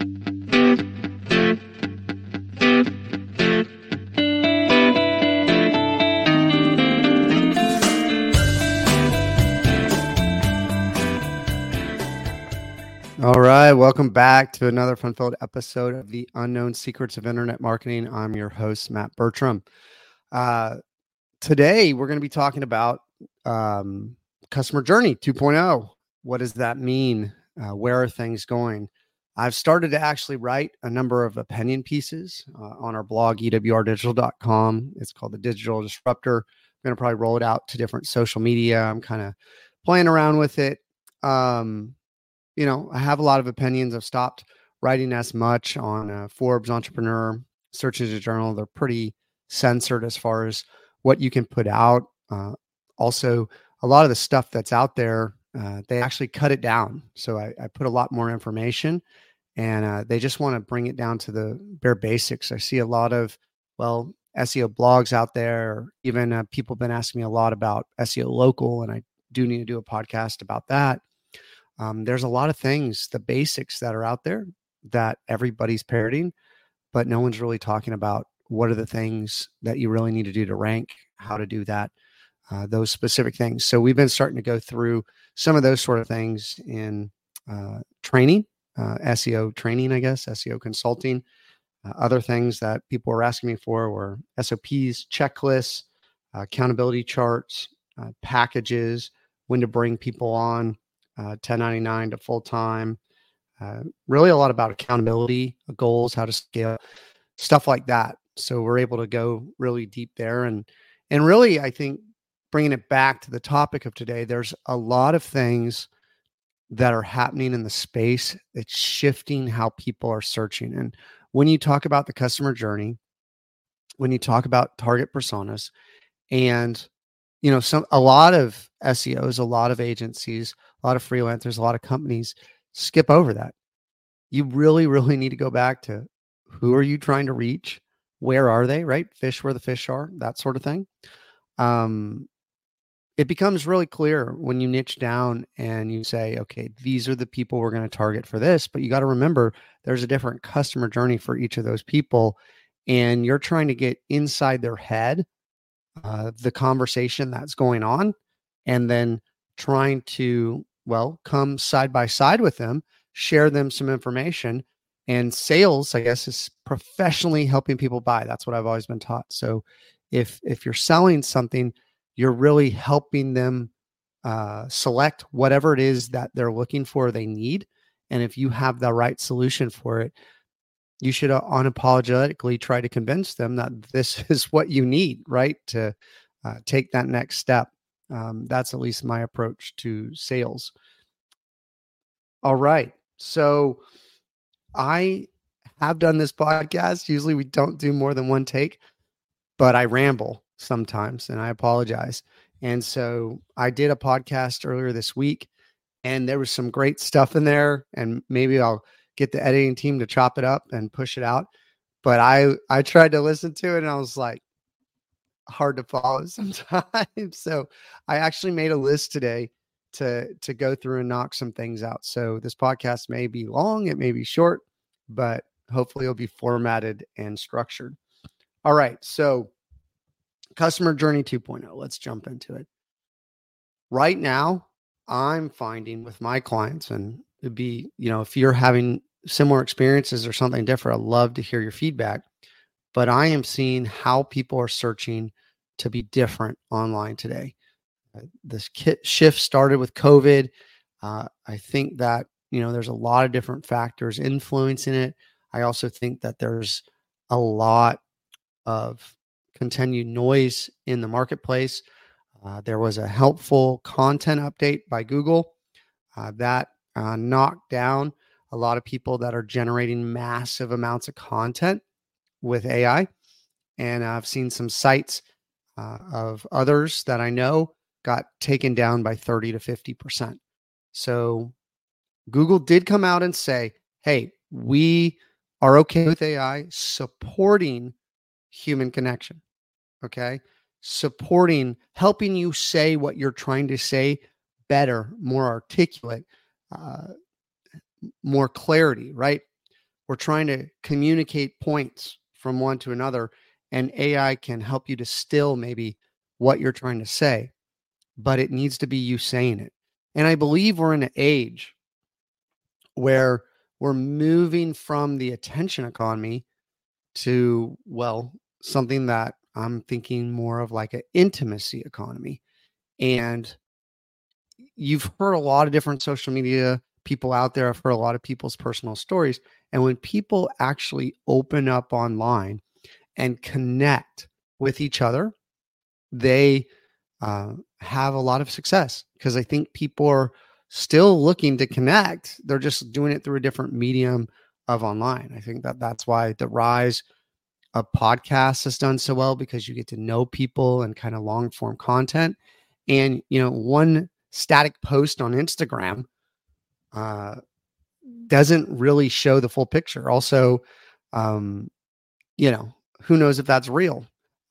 All right, welcome back to another fun-filled episode of the Unknown Secrets of Internet Marketing. I'm your host, Matt Bertram. Uh, today, we're going to be talking about um, customer journey 2.0. What does that mean? Uh, where are things going? I've started to actually write a number of opinion pieces uh, on our blog, ewrdigital.com. It's called the Digital Disruptor. I'm going to probably roll it out to different social media. I'm kind of playing around with it. Um, you know, I have a lot of opinions. I've stopped writing as much on uh, Forbes Entrepreneur, Search Engine Journal. They're pretty censored as far as what you can put out. Uh, also, a lot of the stuff that's out there, uh, they actually cut it down. So I, I, put a lot more information and uh, they just want to bring it down to the bare basics. I see a lot of, well, SEO blogs out there. Even uh, people have been asking me a lot about SEO local, and I do need to do a podcast about that. Um, there's a lot of things, the basics that are out there that everybody's parroting, but no one's really talking about what are the things that you really need to do to rank, how to do that, uh, those specific things. So we've been starting to go through some of those sort of things in uh, training, uh, SEO training, I guess, SEO consulting. Uh, other things that people were asking me for were SOPs, checklists, uh, accountability charts, uh, packages, when to bring people on, uh, 1099 to full time. Uh, really, a lot about accountability goals, how to scale, stuff like that. So we're able to go really deep there, and and really, I think bringing it back to the topic of today, there's a lot of things that are happening in the space that's shifting how people are searching. And when you talk about the customer journey, when you talk about target personas, and you know, some a lot of SEOs, a lot of agencies a lot of freelancers, a lot of companies skip over that. You really, really need to go back to who are you trying to reach? Where are they? Right? Fish where the fish are, that sort of thing. Um, it becomes really clear when you niche down and you say, okay, these are the people we're going to target for this. But you got to remember there's a different customer journey for each of those people. And you're trying to get inside their head, uh, the conversation that's going on, and then trying to well, come side by side with them, share them some information. And sales, I guess, is professionally helping people buy. That's what I've always been taught. So if if you're selling something, you're really helping them uh, select whatever it is that they're looking for, they need. And if you have the right solution for it, you should unapologetically try to convince them that this is what you need, right? To uh, take that next step. Um, that's at least my approach to sales. All right. So I have done this podcast. Usually we don't do more than one take, but I ramble sometimes and I apologize. And so I did a podcast earlier this week and there was some great stuff in there and maybe I'll get the editing team to chop it up and push it out. But I I tried to listen to it and I was like, hard to follow sometimes. so I actually made a list today to to go through and knock some things out. So this podcast may be long, it may be short, but hopefully it'll be formatted and structured. All right, so customer journey 2.0. Let's jump into it. Right now, I'm finding with my clients, and it'd be, you know, if you're having similar experiences or something different, I'd love to hear your feedback. But I am seeing how people are searching to be different online today. Uh, this kit shift started with COVID. Uh, I think that you know there's a lot of different factors influencing it. I also think that there's a lot of continued noise in the marketplace. Uh, there was a helpful content update by Google uh, that uh, knocked down a lot of people that are generating massive amounts of content with AI. And I've seen some sites uh, of others that I know got taken down by 30 to 50%. So Google did come out and say, hey, we are okay with AI supporting human connection. Okay. Supporting, helping you say what you're trying to say better, more articulate, uh, more clarity, right? we're trying to communicate points from one to another, and AI can help you distill maybe what you're trying to say, but it needs to be you saying it. And I believe we're in an age where we're moving from the attention economy to, well, something that I'm thinking more of like an intimacy economy. And you've heard a lot of different social media people out there. I've heard a lot of people's personal stories. And when people actually open up online and connect with each other, they uh, have a lot of success because I think people are still looking to connect. They're just doing it through a different medium of online. I think that that's why the rise of podcast has done so well because you get to know people and kind of long form content. And, you know, one static post on Instagram uh, doesn't really show the full picture. Also, um, you know, who knows if that's real?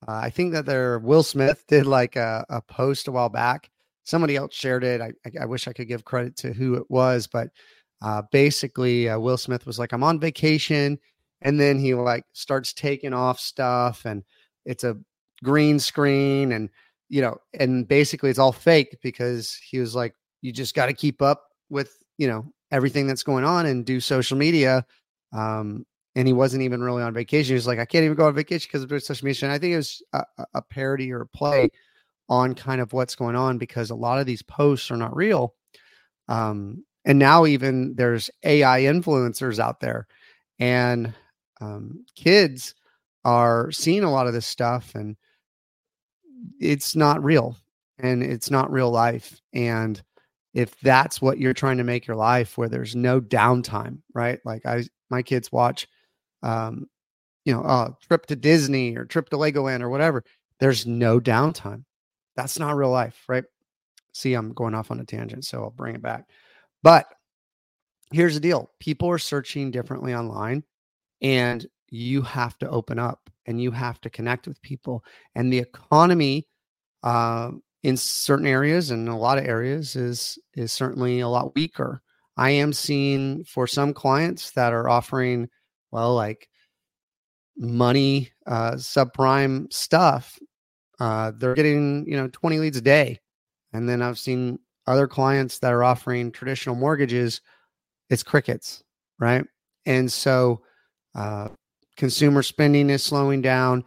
Uh, I think that there Will Smith did like a, a, post a while back. Somebody else shared it. I, I, I, wish I could give credit to who it was, but uh, basically, uh, Will Smith was like, "I'm on vacation," and then he like starts taking off stuff, and it's a green screen, and you know, and basically it's all fake because he was like, "You just got to keep up with you know everything that's going on and do social media." Um, and he wasn't even really on vacation. He was like, I can't even go on vacation because of social media. And I think it was a, a, parody or a play on kind of what's going on because a lot of these posts are not real. Um, and now even there's AI influencers out there, and um, kids are seeing a lot of this stuff, and it's not real, and it's not real life. And if that's what you're trying to make your life, where there's no downtime, right? Like I, my kids watch um, you know, uh, trip to Disney or trip to Legoland or whatever. There's no downtime. That's not real life, right? See, I'm going off on a tangent, so I'll bring it back. But here's the deal people are searching differently online, and you have to open up and you have to connect with people. And the economy, uh, in certain areas and a lot of areas is is certainly a lot weaker. I am seeing for some clients that are offering well, like money, uh, subprime stuff, uh, they're getting, you know, 20 leads a day. And then I've seen other clients that are offering traditional mortgages, it's crickets, right? And so uh, consumer spending is slowing down.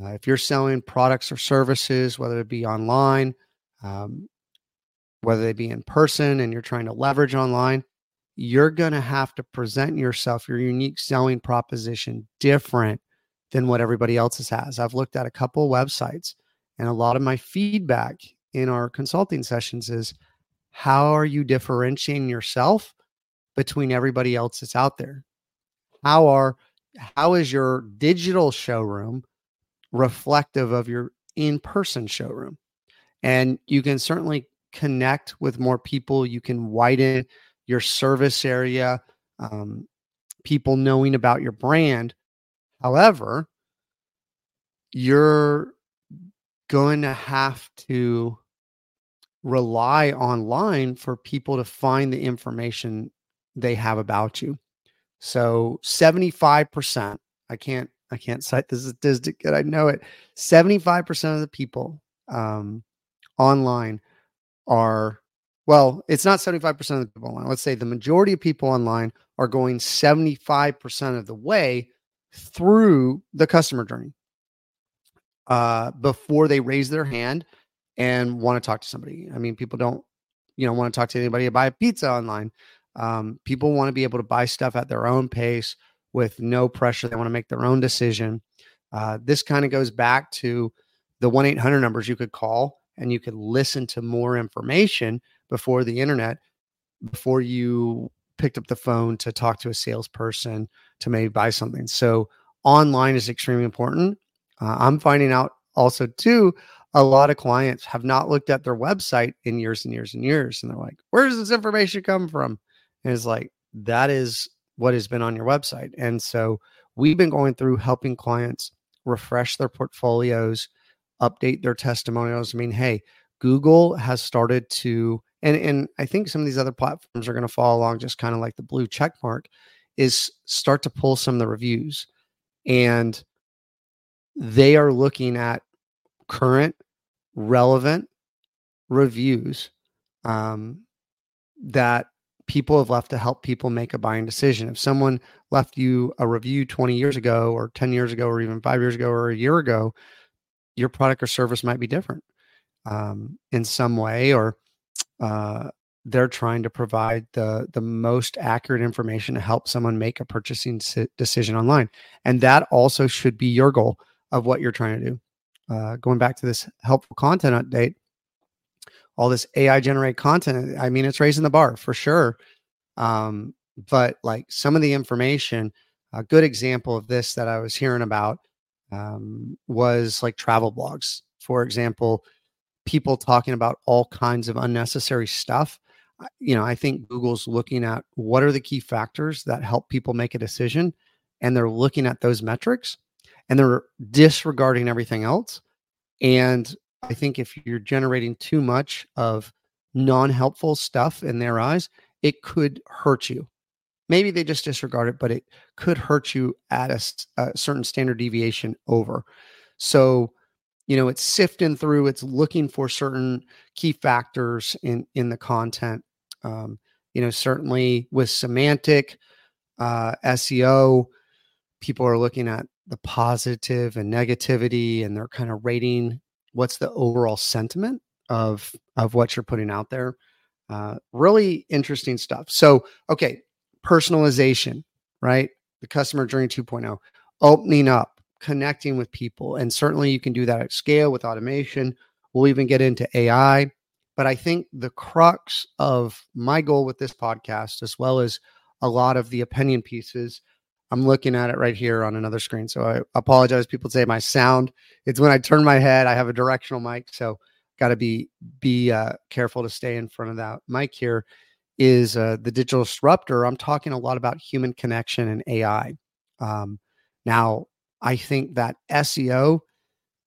Uh, if you're selling products or services, whether it be online, um, whether they be in person, and you're trying to leverage online, you're going to have to present yourself, your unique selling proposition different than what everybody else's has. I've looked at a couple websites, and a lot of my feedback in our consulting sessions is how are you differentiating yourself between everybody else that's out there? How are how is your digital showroom reflective of your in-person showroom? And you can certainly connect with more people. You can widen your service area, um, people knowing about your brand. However, you're going to have to rely online for people to find the information they have about you. So 75%, I can't I can't cite this statistic, I know it. 75% of the people um, online are well, it's not 75% of the people online. Let's say the majority of people online are going 75% of the way through the customer journey uh, before they raise their hand and want to talk to somebody. I mean, people don't, you know, want to talk to anybody to buy a pizza online. Um, people want to be able to buy stuff at their own pace with no pressure. They want to make their own decision. Uh, this kind of goes back to the 1 800 numbers you could call and you could listen to more information before the internet, before you picked up the phone to talk to a salesperson to maybe buy something. So online is extremely important. Uh, I'm finding out also too, a lot of clients have not looked at their website in years and years and years, and they're like, "Where does this information come from?" And it's like that is what has been on your website. And so we've been going through helping clients refresh their portfolios, update their testimonials. I mean, hey, Google has started to and and I think some of these other platforms are going to follow along just kind of like the blue check mark is start to pull some of the reviews and they are looking at current relevant reviews um, that people have left to help people make a buying decision. If someone left you a review 20 years ago, or 10 years ago, or even five years ago, or a year ago, your product or service might be different um, in some way, or uh, they're trying to provide the the most accurate information to help someone make a purchasing decision online, and that also should be your goal of what you're trying to do. Uh, going back to this helpful content update, all this AI generate content. I mean, it's raising the bar for sure. Um, but like some of the information, a good example of this that I was hearing about um, was like travel blogs. For example, people talking about all kinds of unnecessary stuff. You know, I think Google's looking at what are the key factors that help people make a decision, and they're looking at those metrics and they're disregarding everything else. And I think if you're generating too much of non helpful stuff in their eyes, it could hurt you. Maybe they just disregard it, but it could hurt you at a, a certain standard deviation over. So, you know, it's sifting through, it's looking for certain key factors in in the content. Um, you know, certainly with semantic uh, SEO, people are looking at the positive and negativity, and they're kind of rating what's the overall sentiment of of what you're putting out there uh, really interesting stuff. So okay personalization right? The customer journey 2.0 opening up connecting with people and certainly you can do that at scale with automation. We'll even get into ai but i think the crux of my goal with this podcast as well as a lot of the opinion pieces I'm looking at it right here on another screen. So I apologize. People say my sound. It's when I turn my head. I have a directional mic, so got to be be uh, careful to stay in front of that mic. Here is uh, the digital disruptor. I'm talking a lot about human connection and AI. Um, now, I think that SEO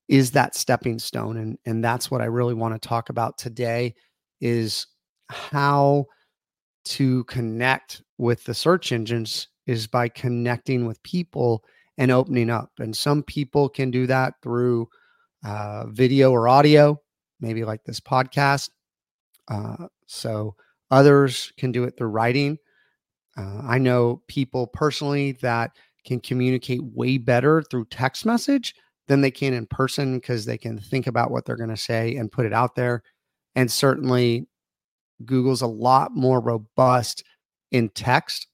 is that stepping stone, and and that's what I really want to talk about today. Is how to connect with the search engines is by connecting with people and opening up. And some people can do that through uh, video or audio, maybe like this podcast. Uh, so others can do it through writing. Uh, I know people personally that can communicate way better through text message than they can in person because they can think about what they're going to say and put it out there. And certainly, Google's a lot more robust in text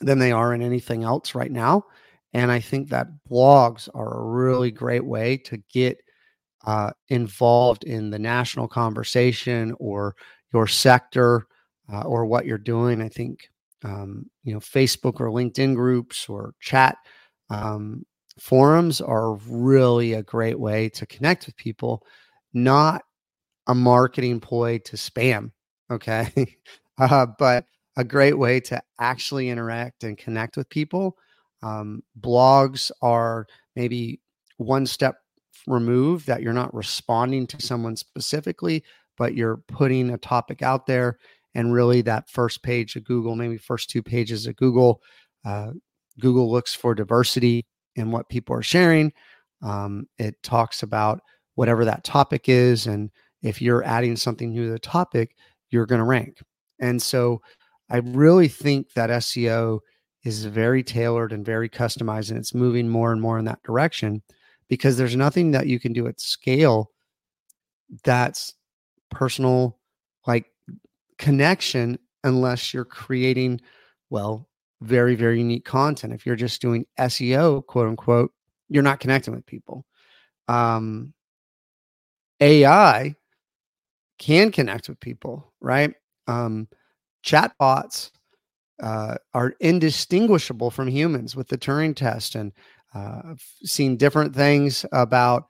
than they are in anything else right now. And I think that blogs are a really great way to get uh, involved in the national conversation or your sector uh, or what you're doing. I think um, you know Facebook or LinkedIn groups or chat um, forums are really a great way to connect with people, not a marketing ploy to spam. Okay, uh, but a great way to actually interact and connect with people. Um, blogs are maybe one step removed that you're not responding to someone specifically, but you're putting a topic out there. And really, that first page of Google, maybe first two pages of Google, uh, Google looks for diversity in what people are sharing. Um, it talks about whatever that topic is. And if you're adding something new to the topic, you're going to rank. And so I really think that SEO is very tailored and very customized, and it's moving more and more in that direction because there's nothing that you can do at scale that's personal, like connection, unless you're creating, well, very, very unique content. If you're just doing SEO, quote unquote, you're not connecting with people. Um, AI can connect with people, right? Um, chatbots uh, are indistinguishable from humans with the Turing test. And uh, I've seen different things about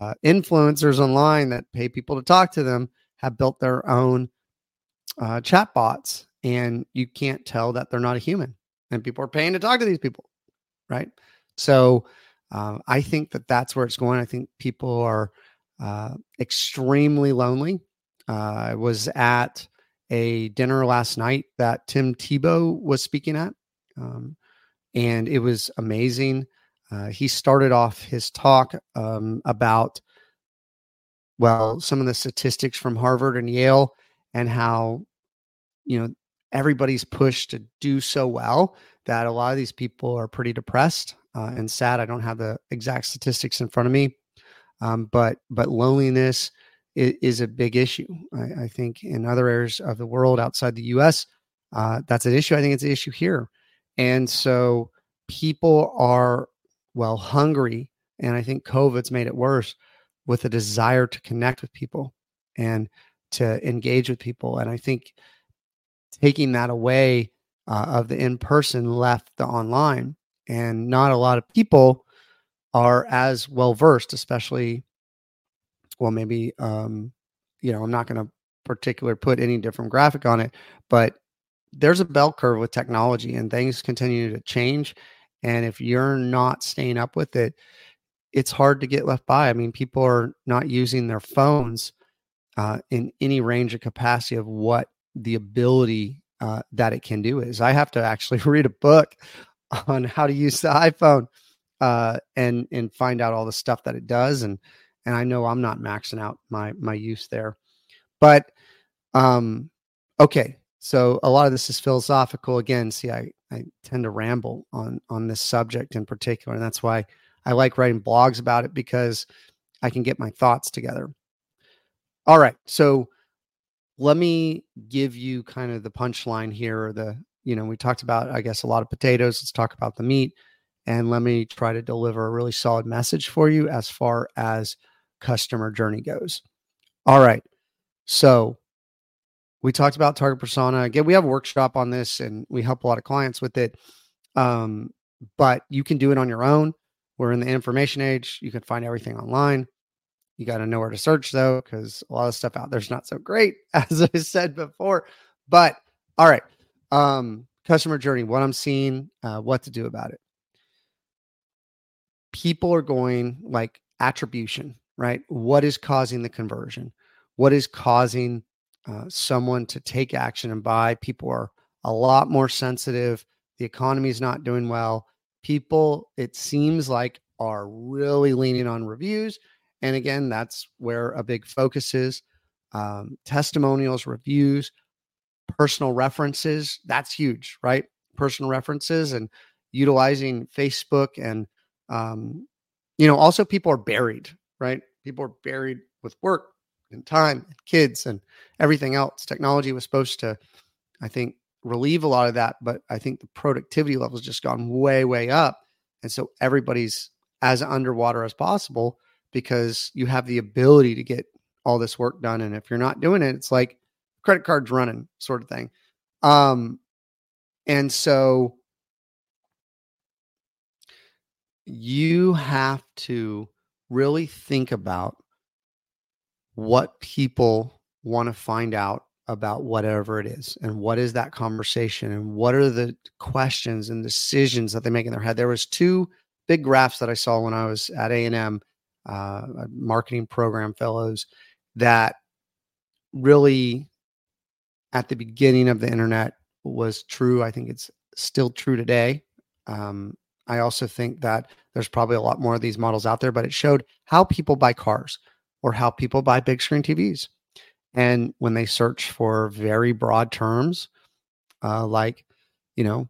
uh, influencers online that pay people to talk to them have built their own uh, chatbots, and you can't tell that they're not a human. And people are paying to talk to these people, right? So uh, I think that that's where it's going. I think people are uh, extremely lonely. Uh, I was at a dinner last night that Tim Tebow was speaking at. Um, and it was amazing. Uh, he started off his talk um, about, well, some of the statistics from Harvard and Yale and how, you know, everybody's pushed to do so well that a lot of these people are pretty depressed uh, and sad. I don't have the exact statistics in front of me, um, but but loneliness is, a big issue. I, I, think in other areas of the world outside the U.S., uh, that's an issue. I think it's an issue here, and so people are well hungry, and I think COVID's made it worse with a desire to connect with people and to engage with people, and I think taking that away uh, of the in person left the online. And not a lot of people are as well versed, especially, well, maybe, um, you know, I'm not going to particular put any different graphic on it, but there's a bell curve with technology and things continue to change. And if you're not staying up with it, it's hard to get left by. I mean, people are not using their phones uh, in any range of capacity of what the ability uh, that it can do is. I have to actually read a book on how to use the iPhone uh, and and find out all the stuff that it does. And and I know I'm not maxing out my my use there, but um, okay. So a lot of this is philosophical. Again, see, I I tend to ramble on on this subject in particular, and that's why I like writing blogs about it because I can get my thoughts together. All right, so let me give you kind of the punchline here or the you know we talked about i guess a lot of potatoes let's talk about the meat and let me try to deliver a really solid message for you as far as customer journey goes. All right. So we talked about target persona. Again we have a workshop on this and we help a lot of clients with it um, but you can do it on your own. We're in the information age. You can find everything online. You got to know where to search though, because a lot of stuff out there's not so great, as I said before. But all right, um, customer journey, what I'm seeing, uh, what to do about it. People are going like attribution, right? What is causing the conversion? What is causing uh, someone to take action and buy? People are a lot more sensitive. The economy is not doing well. People, it seems like, are really leaning on reviews and again, that's where a big focus is. Um, testimonials, reviews, personal references. That's huge, right? Personal references and utilizing Facebook and, um, you know, also people are buried, right? People are buried with work and time and kids and everything else. Technology was supposed to, I think, relieve a lot of that, but I think the productivity level has just gone way, way up. And so everybody's as underwater as possible because you have the ability to get all this work done. And if you're not doing it, it's like credit cards running sort of thing. Um, and so you have to really think about what people want to find out about whatever it is and what is that conversation and what are the questions and decisions that they make in their head there was two big graphs that i saw when i was at a&m uh, marketing program fellows that really at the beginning of the internet was true. I think it's still true today. Um, I also think that there's probably a lot more of these models out there, but it showed how people buy cars or how people buy big screen TVs. And when they search for very broad terms, uh, like, you know,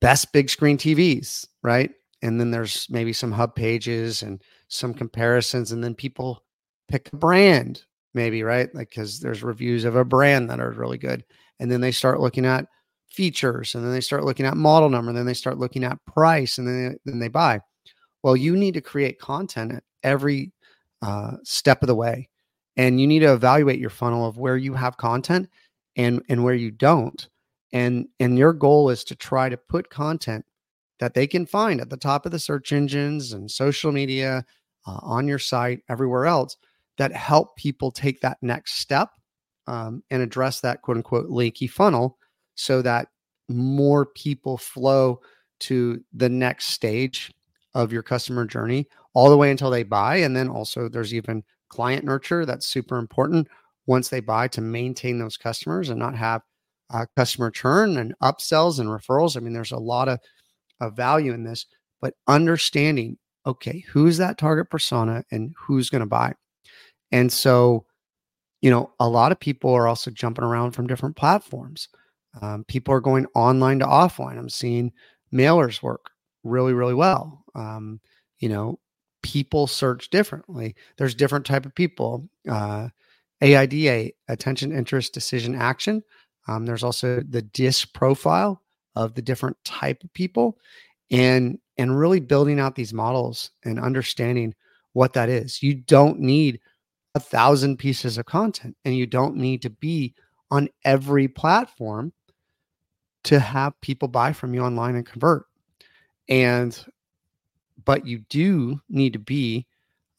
best big screen TVs, right? and then there's maybe some hub pages and some comparisons and then people pick a brand maybe right like because there's reviews of a brand that are really good and then they start looking at features and then they start looking at model number and then they start looking at price and then they, then they buy. Well you need to create content at every uh, step of the way and you need to evaluate your funnel of where you have content and and where you don't and and your goal is to try to put content that they can find at the top of the search engines and social media, uh, on your site, everywhere else that help people take that next step um, and address that quote unquote leaky funnel so that more people flow to the next stage of your customer journey all the way until they buy. And then also there's even client nurture that's super important once they buy to maintain those customers and not have uh, customer churn and upsells and referrals. I mean, there's a lot of, of value in this, but understanding, okay, who's that target persona and who's going to buy? And so, you know, a lot of people are also jumping around from different platforms. Um, people are going online to offline. I'm seeing mailers work really, really well. Um, you know, people search differently. There's different type of people. Uh, AIDA, attention, interest, decision, action. Um, there's also the DISC profile of the different type of people, and and really building out these models and understanding what that is. You don't need a thousand pieces of content, and you don't need to be on every platform to have people buy from you online and convert. And but you do need to be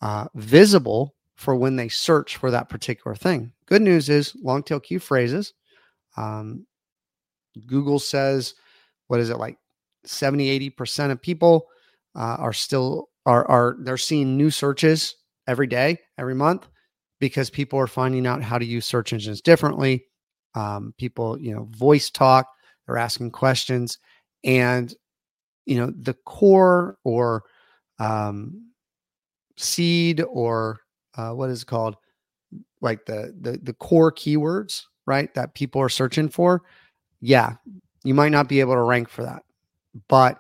uh, visible for when they search for that particular thing. Good news is long tail key phrases. Um, Google says, what is it like 70, 80% of people uh, are still are are they're seeing new searches every day, every month, because people are finding out how to use search engines differently. Um, people, you know, voice talk, they're asking questions, and you know, the core or um, seed or uh, what is it called? Like the, the the core keywords, right? That people are searching for. Yeah, you might not be able to rank for that, but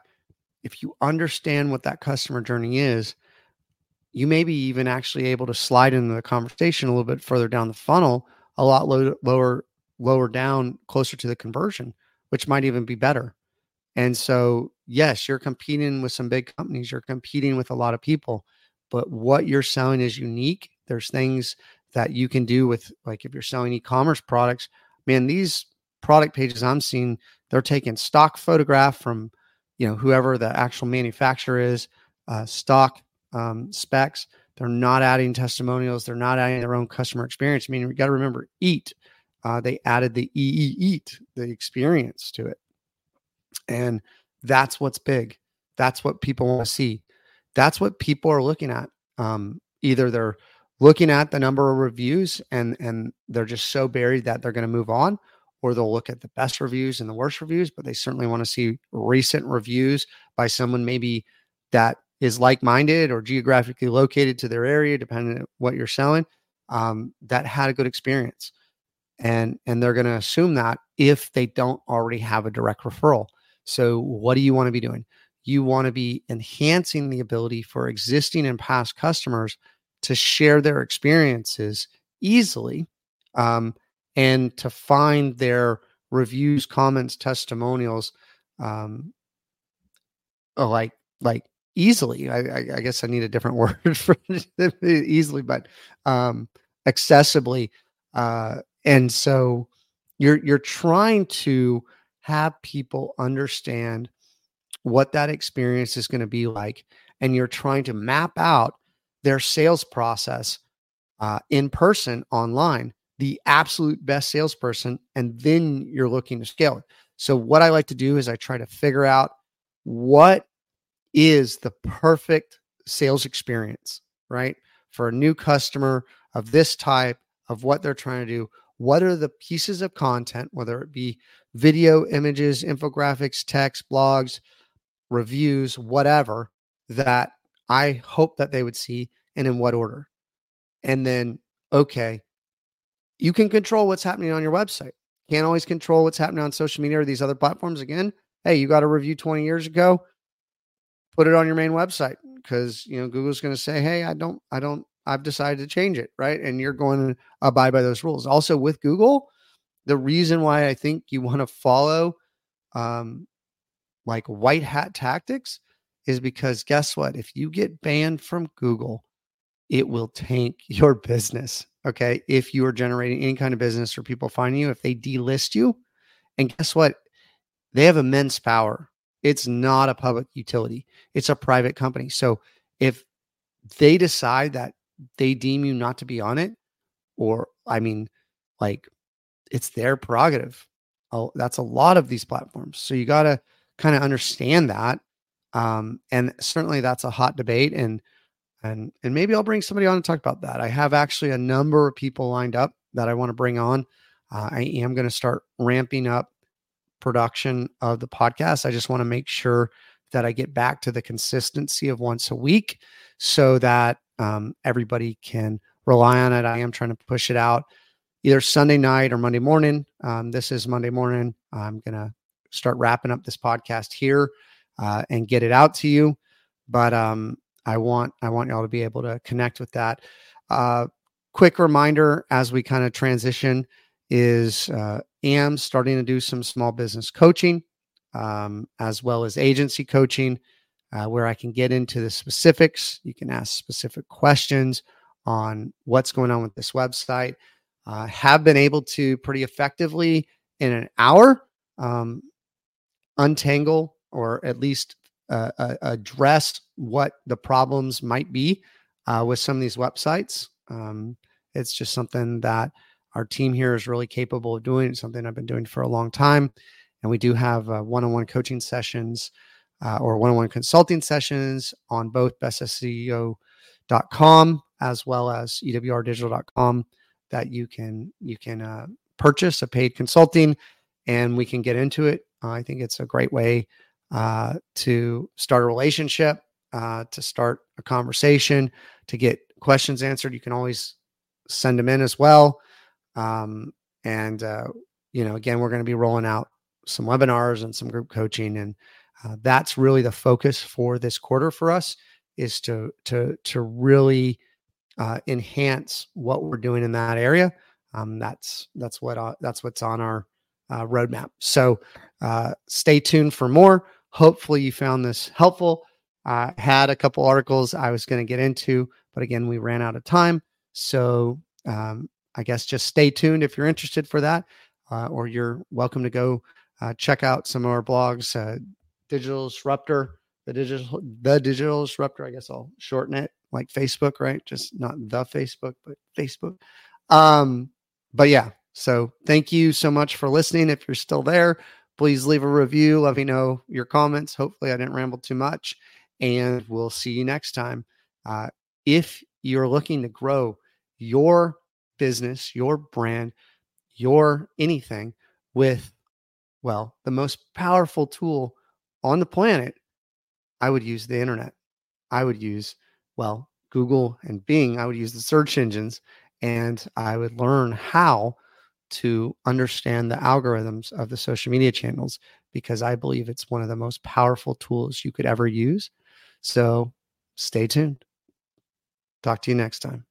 if you understand what that customer journey is, you may be even actually able to slide into the conversation a little bit further down the funnel, a lot low, lower lower down, closer to the conversion, which might even be better. And so, yes, you're competing with some big companies, you're competing with a lot of people, but what you're selling is unique. There's things that you can do with, like, if you're selling e commerce products, man, these product pages I'm seeing, they're taking stock photograph from, you know, whoever the actual manufacturer is, uh, stock um, specs. They're not adding testimonials. They're not adding their own customer experience. I mean, you got to remember, eat. Uh, they added the EE eat, the experience to it. And that's what's big. That's what people want to see. That's what people are looking at. Um, either they're looking at the number of reviews and and they're just so buried that they're going to move on, or they'll look at the best reviews and the worst reviews, but they certainly want to see recent reviews by someone maybe that is like-minded or geographically located to their area, depending on what you're selling, um, that had a good experience. And and they're going to assume that if they don't already have a direct referral. So, what do you want to be doing? You want to be enhancing the ability for existing and past customers to share their experiences easily um, and to find their reviews, comments, testimonials, um, like like easily. I, I, I, guess I need a different word for easily, but um, accessibly. Uh, and so you're you're trying to have people understand what that experience is going to be like and you're trying to map out their sales process uh, in person online the absolute best salesperson and then you're looking to scale it. So what i like to do is i try to figure out what is the perfect sales experience right for a new customer of this type of what they're trying to do what are the pieces of content, whether it be video, images, infographics, text, blogs, reviews, whatever, that I hope that they would see and in what order. And then, okay, you can control what's happening on your website. Can't always control what's happening on social media or these other platforms. Again, hey, you got a review 20 years ago, put it on your main website because you know Google's going to say, hey, I don't, I don't I've decided to change it, right? And you're going to abide by those rules. Also, with Google, the reason why I think you want to follow um, like white hat tactics is because guess what? If you get banned from Google, it will tank your business. Okay. If you are generating any kind of business or people finding you, if they delist you, and guess what? They have immense power. It's not a public utility, it's a private company. So if they decide that they deem you not to be on it, or I mean, like it's their prerogative. Oh, that's a lot of these platforms. So you got to kind of understand that. Um, and certainly that's a hot debate. And and and maybe I'll bring somebody on to talk about that. I have actually a number of people lined up that I want to bring on Uh, I am going to start ramping up production of the podcast. I just want to make sure that I get back to the consistency of once a week so that um, everybody can rely on it. I am trying to push it out either Sunday night or Monday morning. Um, this is Monday morning. I'm going to start wrapping up this podcast here uh, and get it out to you. But um, I want I want y'all to be able to connect with that. Uh, quick reminder as we kind of transition is uh, am starting to do some small business coaching um, as well as agency coaching uh, where I can get into the specifics. You can ask specific questions on what's going on with this website. Uh, have been able to pretty effectively in an hour um, untangle or at least uh, address what the problems might be uh, with some of these websites. Um, it's just something that our team here is really capable of doing. It's something I've been doing for a long time. And we do have one on one coaching sessions uh, or one on one consulting sessions on both bestseo.com as well as ewrdigital.com that you can you can uh, purchase a paid consulting and we can get into it. Uh, I think it's a great way uh, to start a relationship, uh, to start a conversation, to get questions answered. You can always send them in as well. Um, and, uh, you know, again, we're going to be rolling out some webinars and some group coaching. And uh, that's really the focus for this quarter for us is to, to, to really uh, enhance what we're doing in that area. Um, that's, that's what, uh, that's what's on our uh, roadmap. So uh, stay tuned for more. Hopefully, you found this helpful. I had a couple articles I was going to get into, but again, we ran out of time. So um, I guess just stay tuned if you're interested for that, uh, or you're welcome to go check out some of our blogs. Digital Disruptor, the digital, the Digital Disruptor. I guess I'll shorten it, like Facebook, right? Just not the Facebook, but Facebook. Um, but yeah, so thank you so much for listening. If you're still there, please leave a review. Let me know your comments. Hopefully, I didn't ramble too much. And we'll see you next time. Uh, if you're looking to grow your business, your brand, your anything with, well, the most powerful tool on the planet, I would use the internet. I would use, well, Google and Bing. I would use the search engines and I would learn how to understand the algorithms of the social media channels because I believe it's one of the most powerful tools you could ever use. So stay tuned. Talk to you next time.